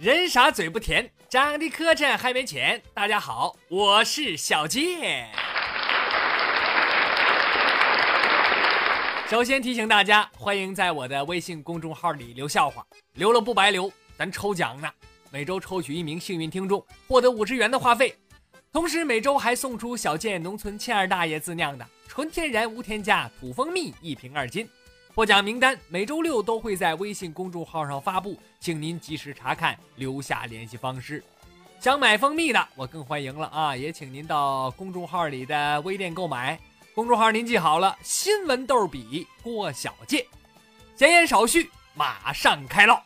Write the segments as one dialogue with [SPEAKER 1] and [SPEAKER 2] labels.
[SPEAKER 1] 人傻嘴不甜，长得磕碜还没钱。大家好，我是小健。首先提醒大家，欢迎在我的微信公众号里留笑话，留了不白留，咱抽奖呢。每周抽取一名幸运听众，获得五十元的话费，同时每周还送出小健农村欠二大爷自酿的纯天然无添加土蜂蜜一瓶二斤。获奖名单每周六都会在微信公众号上发布，请您及时查看，留下联系方式。想买蜂蜜的，我更欢迎了啊！也请您到公众号里的微店购买。公众号您记好了，新闻逗比郭小贱。闲言少叙，马上开唠。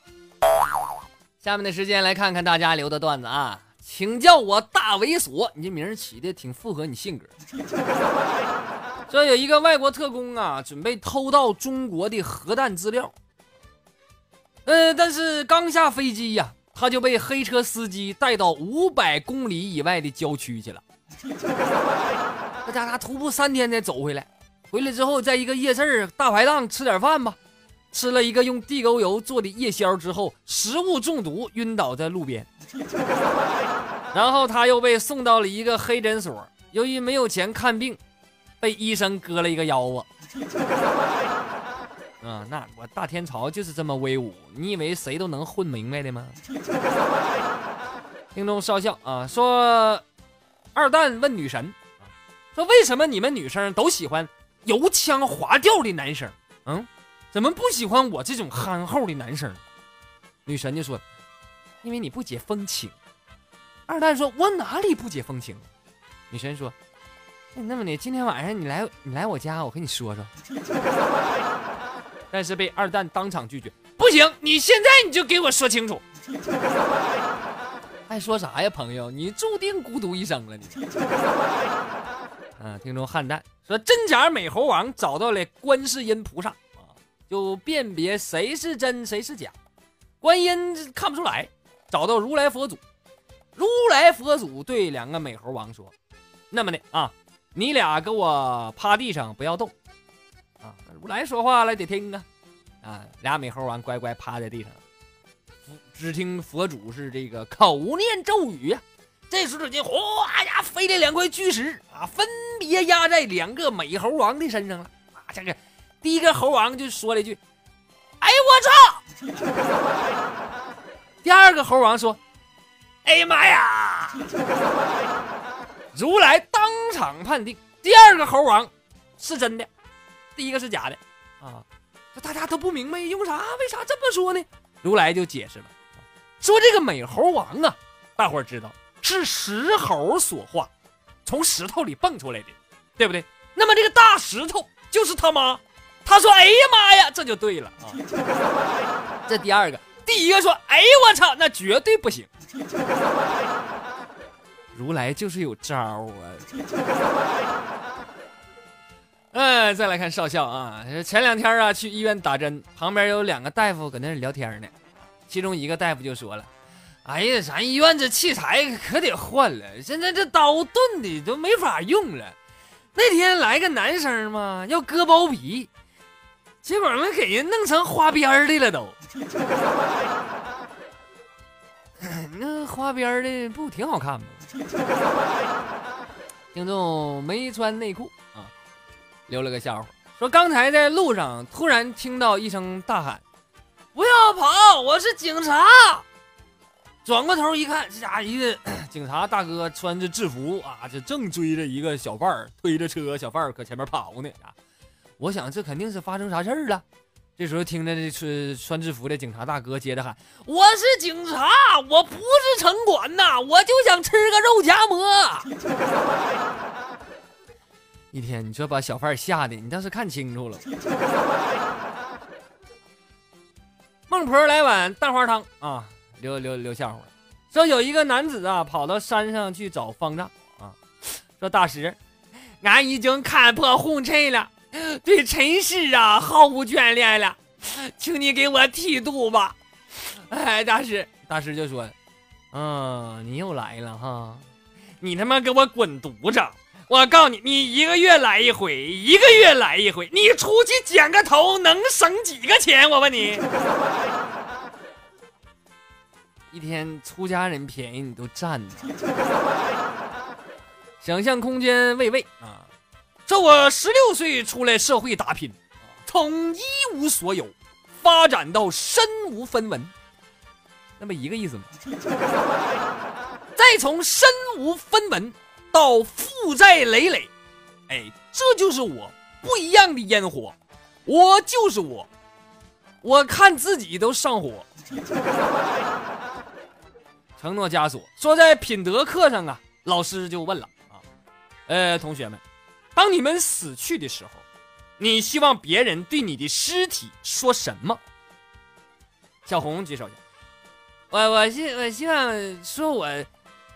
[SPEAKER 1] 下面的时间来看看大家留的段子啊，请叫我大猥琐。你这名起的挺符合你性格。这有一个外国特工啊，准备偷盗中国的核弹资料。呃，但是刚下飞机呀，他就被黑车司机带到五百公里以外的郊区去了。那家伙徒步三天才走回来，回来之后在一个夜市大排档吃点饭吧，吃了一个用地沟油做的夜宵之后，食物中毒晕倒在路边。然后他又被送到了一个黑诊所，由于没有钱看病，被医生割了一个腰啊。嗯，那我大天朝就是这么威武，你以为谁都能混明白的吗？听众少校啊，说二蛋问女神。说为什么你们女生都喜欢油腔滑调的男生？嗯，怎么不喜欢我这种憨厚的男生？女神就说：“因为你不解风情。”二蛋说：“我哪里不解风情？”女神说：“那么的，今天晚上你来你来我家，我跟你说说。”但是被二蛋当场拒绝：“不行，你现在你就给我说清楚。”还说啥呀，朋友？你注定孤独一生了，你。啊，听众汉蛋说，真假美猴王找到了观世音菩萨啊，就辨别谁是真谁是假。观音看不出来，找到如来佛祖，如来佛祖对两个美猴王说：“那么的啊，你俩给我趴地上不要动啊。”如来说话了，得听啊啊！俩美猴王乖乖趴在地上，只听佛祖是这个口念咒语呀。这时，只见哗呀，飞来两块巨石啊，分别压在两个美猴王的身上了啊！这个第一个猴王就说了一句：“哎我操！” 第二个猴王说：“哎呀妈呀！” 如来当场判定第二个猴王是真的，第一个是假的啊！这大家都不明白，用啥？为啥这么说呢？如来就解释了，说这个美猴王啊，大伙儿知道。是石猴所化，从石头里蹦出来的，对不对？那么这个大石头就是他妈。他说：“哎呀妈呀，这就对了啊。”这第二个，第一个说：“哎呦我操，那绝对不行。”如来就是有招啊。嗯，再来看少校啊，前两天啊去医院打针，旁边有两个大夫搁那聊天呢，其中一个大夫就说了。哎呀，咱医院这器材可得换了，现在这刀钝的都没法用了。那天来个男生嘛，要割包皮，结果们给人弄成花边的了都。那花边的不挺好看吗？听众没穿内裤啊，留了个笑话，说刚才在路上突然听到一声大喊：“不要跑，我是警察。”转过头一看，这家一个 警察大哥穿着制服啊，这正追着一个小贩儿，推着车，小贩儿搁前面跑呢。啊，我想这肯定是发生啥事儿了。这时候听着这穿穿制服的警察大哥接着喊：“我是警察，我不是城管呐，我就想吃个肉夹馍。”一天，你说把小贩吓的，你倒是看清楚了。孟婆来碗蛋花汤啊！留留留笑话，说有一个男子啊，跑到山上去找方丈啊，说大师，俺已经看破红尘了，对尘世啊毫无眷恋了，请你给我剃度吧。哎，大师，大师就说，嗯，你又来了哈，你他妈给我滚犊子！我告诉你，你一个月来一回，一个月来一回，你出去剪个头能省几个钱？我问你。一天出家人便宜你都占着。想象空间未未啊，这我十六岁出来社会打拼，从一无所有发展到身无分文，那么一个意思吗？再从身无分文到负债累累，哎，这就是我不一样的烟火，我就是我，我看自己都上火。承诺枷锁说，在品德课上啊，老师就问了啊。呃，同学们，当你们死去的时候，你希望别人对你的尸体说什么？小红举手去。我我希我希望说我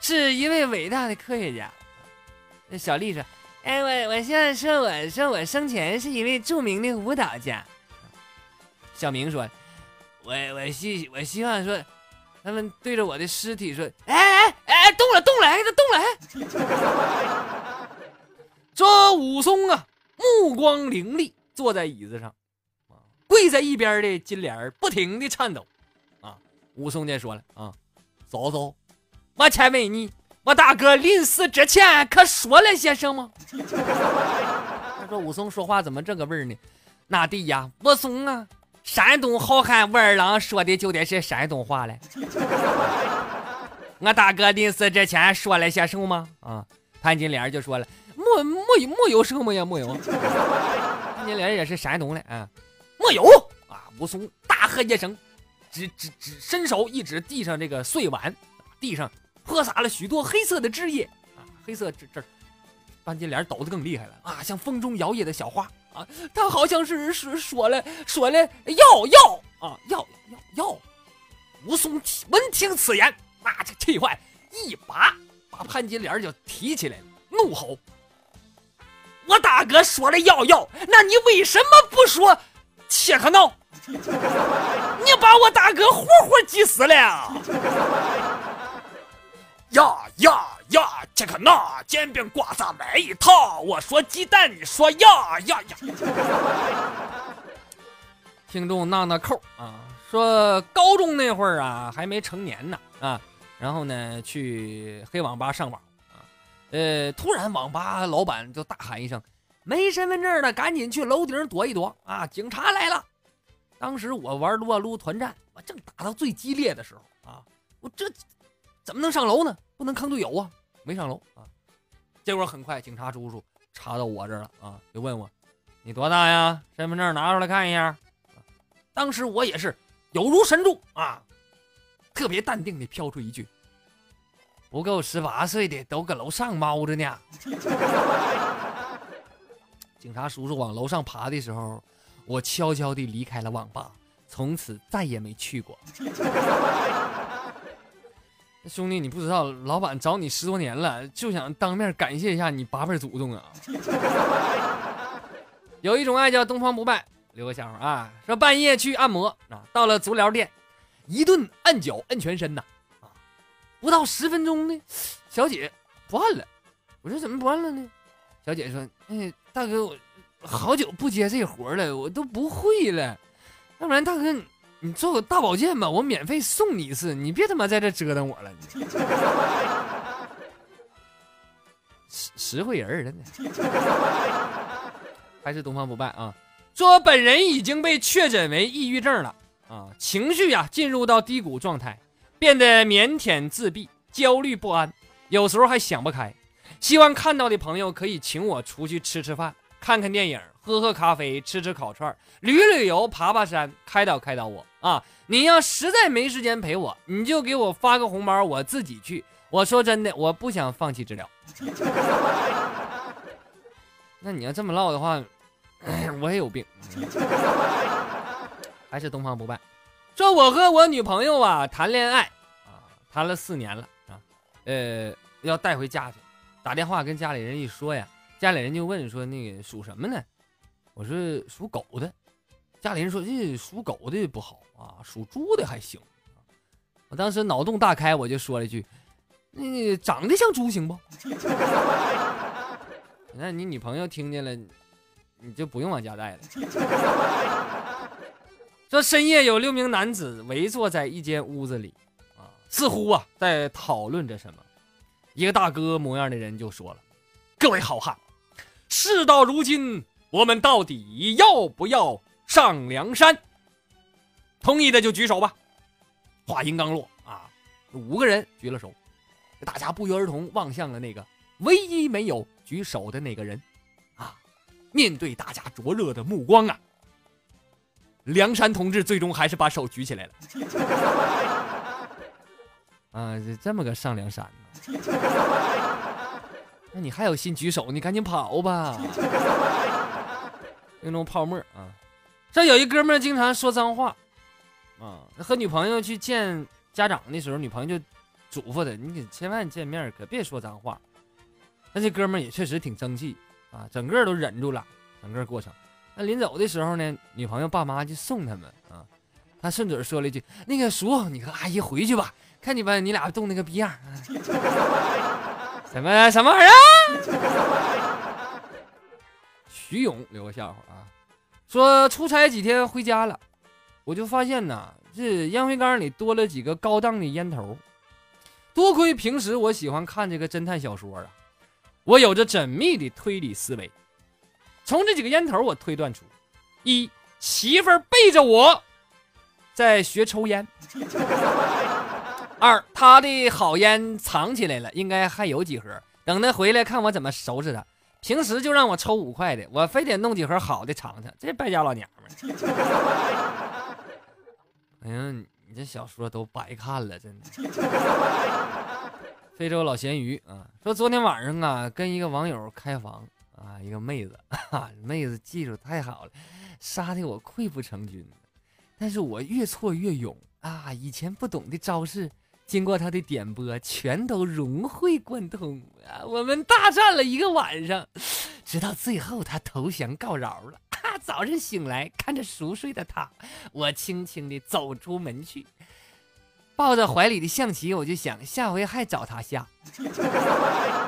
[SPEAKER 1] 是一位伟大的科学家。小丽说：“哎，我我希望说我说我生前是一位著名的舞蹈家。”小明说：“我我希我希望说，他们对着我的尸体说：哎哎哎，动了动了，哎，动了！”这武松啊，目光凌厉，坐在椅子上，啊，跪在一边的金莲不停的颤抖，啊，武松就说了啊，嫂嫂，我请问你，我大哥临死之前可说了些什么？他说武松说话怎么这个味儿呢？那对呀，武松啊，山东好汉武二郎说的就得是山东话嘞。我大哥临死之前说了些什么？啊，潘金莲就说了。没没没有什么呀，没有。潘金莲也是山东的啊，没有啊。武松大喝一声，只只只，伸手一指地上这个碎碗，地上泼洒了许多黑色的汁液啊，黑色这这，潘金莲抖得更厉害了啊，像风中摇曳的小花啊。他好像是是说了说了要要啊要要要。武松闻听此言，那就气坏，一把把潘金莲就提起来了，怒吼。我大哥说了要要，那你为什么不说切克闹？你把我大哥活活急死了！呀呀呀！切克闹，煎饼果子买一套。我说鸡蛋，你说呀呀呀！听众闹闹扣啊，说高中那会儿啊，还没成年呢啊，然后呢去黑网吧上网。呃，突然网吧老板就大喊一声：“没身份证的赶紧去楼顶躲一躲啊！警察来了！”当时我玩撸啊撸团战，我正打到最激烈的时候啊，我这怎么能上楼呢？不能坑队友啊！没上楼啊。结果很快警察叔叔查到我这儿了啊，就问我：“你多大呀？身份证拿出来看一下。”当时我也是有如神助啊，特别淡定的飘出一句。不够十八岁的都搁楼上猫着呢。警察叔叔往楼上爬的时候，我悄悄地离开了网吧，从此再也没去过。兄弟，你不知道，老板找你十多年了，就想当面感谢一下你八辈祖宗啊！有一种爱叫东方不败，留个笑话啊，说半夜去按摩啊，到了足疗店，一顿按脚按全身呐。不到十分钟呢，小姐不按了。我说怎么不按了呢？小姐说：“哎，大哥，我好久不接这活了，我都不会了。要不然，大哥，你做个大保健吧，我免费送你一次。你别他妈在这折腾我了。”实实惠人儿真的。还是东方不败啊！说本人已经被确诊为抑郁症了啊，情绪呀进入到低谷状态。变得腼腆自闭、焦虑不安，有时候还想不开。希望看到的朋友可以请我出去吃吃饭、看看电影、喝喝咖啡、吃吃烤串、旅旅游、爬爬山，开导开导我啊！你要实在没时间陪我，你就给我发个红包，我自己去。我说真的，我不想放弃治疗。那你要这么唠的话，我也有病。还是东方不败。说我和我女朋友啊谈恋爱啊，谈了四年了啊，呃，要带回家去。打电话跟家里人一说呀，家里人就问说那个属什么呢？我说属狗的。家里人说这属狗的不好啊，属猪的还行。我当时脑洞大开，我就说了一句：“那个长得像猪行不？” 那你女朋友听见了，你就不用往家带了。说深夜有六名男子围坐在一间屋子里，啊，似乎啊在讨论着什么。一个大哥模样的人就说了：“各位好汉，事到如今，我们到底要不要上梁山？”同意的就举手吧。话音刚落啊，五个人举了手，大家不约而同望向了那个唯一没有举手的那个人。啊，面对大家灼热的目光啊，梁山同志最终还是把手举起来了。啊，这这么个上梁山呢？那你还有心举手？你赶紧跑吧！那种泡沫啊！这有一哥们儿经常说脏话。啊，和女朋友去见家长的时候，女朋友就嘱咐他：“你可千万见面可别说脏话。”那这哥们儿也确实挺争气啊，整个都忍住了，整个过程。那临走的时候呢，女朋友爸妈就送他们啊，他顺嘴说了一句：“那个叔，你和阿姨回去吧，看你们你俩冻那个逼样。”什么什么玩意儿？徐勇留个笑话啊，说出差几天回家了。我就发现呐，这烟灰缸里多了几个高档的烟头。多亏平时我喜欢看这个侦探小说啊，我有着缜密的推理思维。从这几个烟头，我推断出：一媳妇儿背着我在学抽烟；二他的好烟藏起来了，应该还有几盒，等他回来看我怎么收拾他。平时就让我抽五块的，我非得弄几盒好的尝尝。这败家老娘们儿。哎呀，你这小说都白看了，真的。非洲老咸鱼啊，说昨天晚上啊，跟一个网友开房啊，一个妹子，妹子技术太好了，杀的我溃不成军。但是我越挫越勇啊，以前不懂的招式，经过她的点拨，全都融会贯通啊。我们大战了一个晚上，直到最后她投降告饶了。早上醒来，看着熟睡的他，我轻轻地走出门去，抱着怀里的象棋，我就想下回还找他下。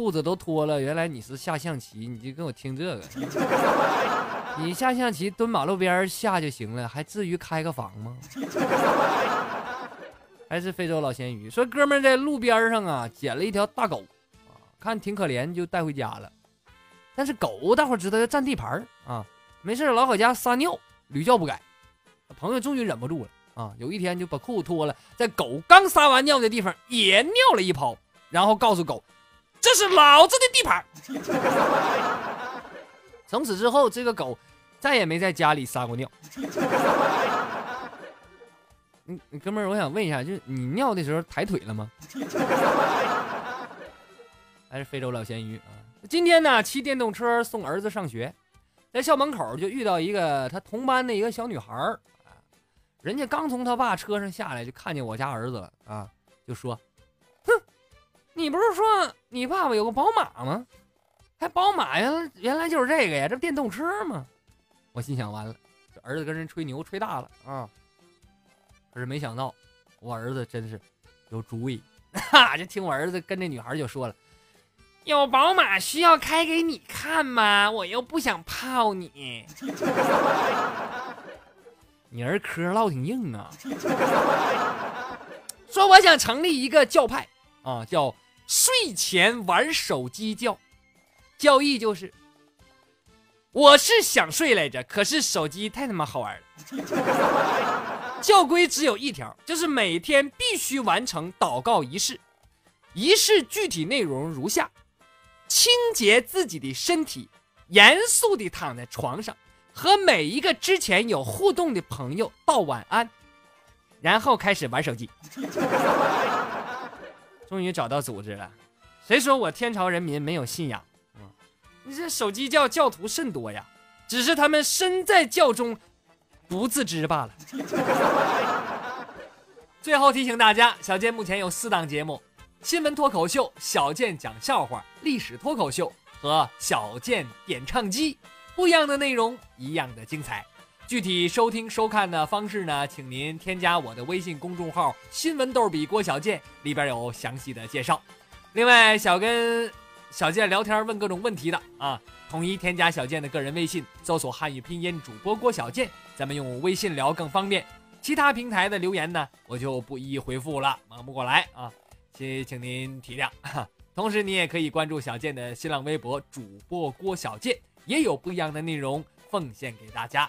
[SPEAKER 1] 裤子都脱了，原来你是下象棋，你就跟我听这个。你下象棋蹲马路边下就行了，还至于开个房吗？还是非洲老咸鱼说，哥们在路边上啊捡了一条大狗，啊看挺可怜，就带回家了。但是狗，大伙知道要占地盘啊，没事老搁家撒尿，屡教不改。朋友终于忍不住了啊，有一天就把裤子脱了，在狗刚撒完尿的地方也尿了一泡，然后告诉狗，这是老子的地盘。从此之后，这个狗再也没在家里撒过尿。嗯，哥们儿，我想问一下，就是你尿的时候抬腿了吗？还是非洲老咸鱼啊？今天呢，骑电动车送儿子上学，在校门口就遇到一个他同班的一个小女孩儿，人家刚从他爸车上下来，就看见我家儿子了啊，就说：“，你不是说你爸爸有个宝马吗？还宝马呀？原来就是这个呀，这不电动车吗？”我心想，完了，这儿子跟人吹牛吹大了啊！可是没想到，我儿子真是有主意，哈，就听我儿子跟这女孩就说了。有宝马需要开给你看吗？我又不想泡你。你儿科唠挺硬啊。说我想成立一个教派啊，叫睡前玩手机教。教义就是，我是想睡来着，可是手机太他妈好玩了。教规只有一条，就是每天必须完成祷告仪式。仪式具体内容如下。清洁自己的身体，严肃地躺在床上，和每一个之前有互动的朋友道晚安，然后开始玩手机。终于找到组织了，谁说我天朝人民没有信仰？你这手机教教徒甚多呀，只是他们身在教中，不自知罢了。最后提醒大家，小健目前有四档节目。新闻脱口秀、小健讲笑话、历史脱口秀和小健点唱机，不一样的内容，一样的精彩。具体收听收看的方式呢，请您添加我的微信公众号新闻逗比郭小健，里边有详细的介绍。另外，想跟小健聊天、问各种问题的啊，统一添加小健的个人微信搜索汉语拼音主播郭小健，咱们用微信聊更方便。其他平台的留言呢，我就不一一回复了，忙不过来啊。谢谢，请您体谅。同时，你也可以关注小健的新浪微博，主播郭小健也有不一样的内容奉献给大家。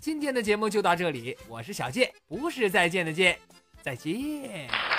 [SPEAKER 1] 今天的节目就到这里，我是小健，不是再见的见，再见。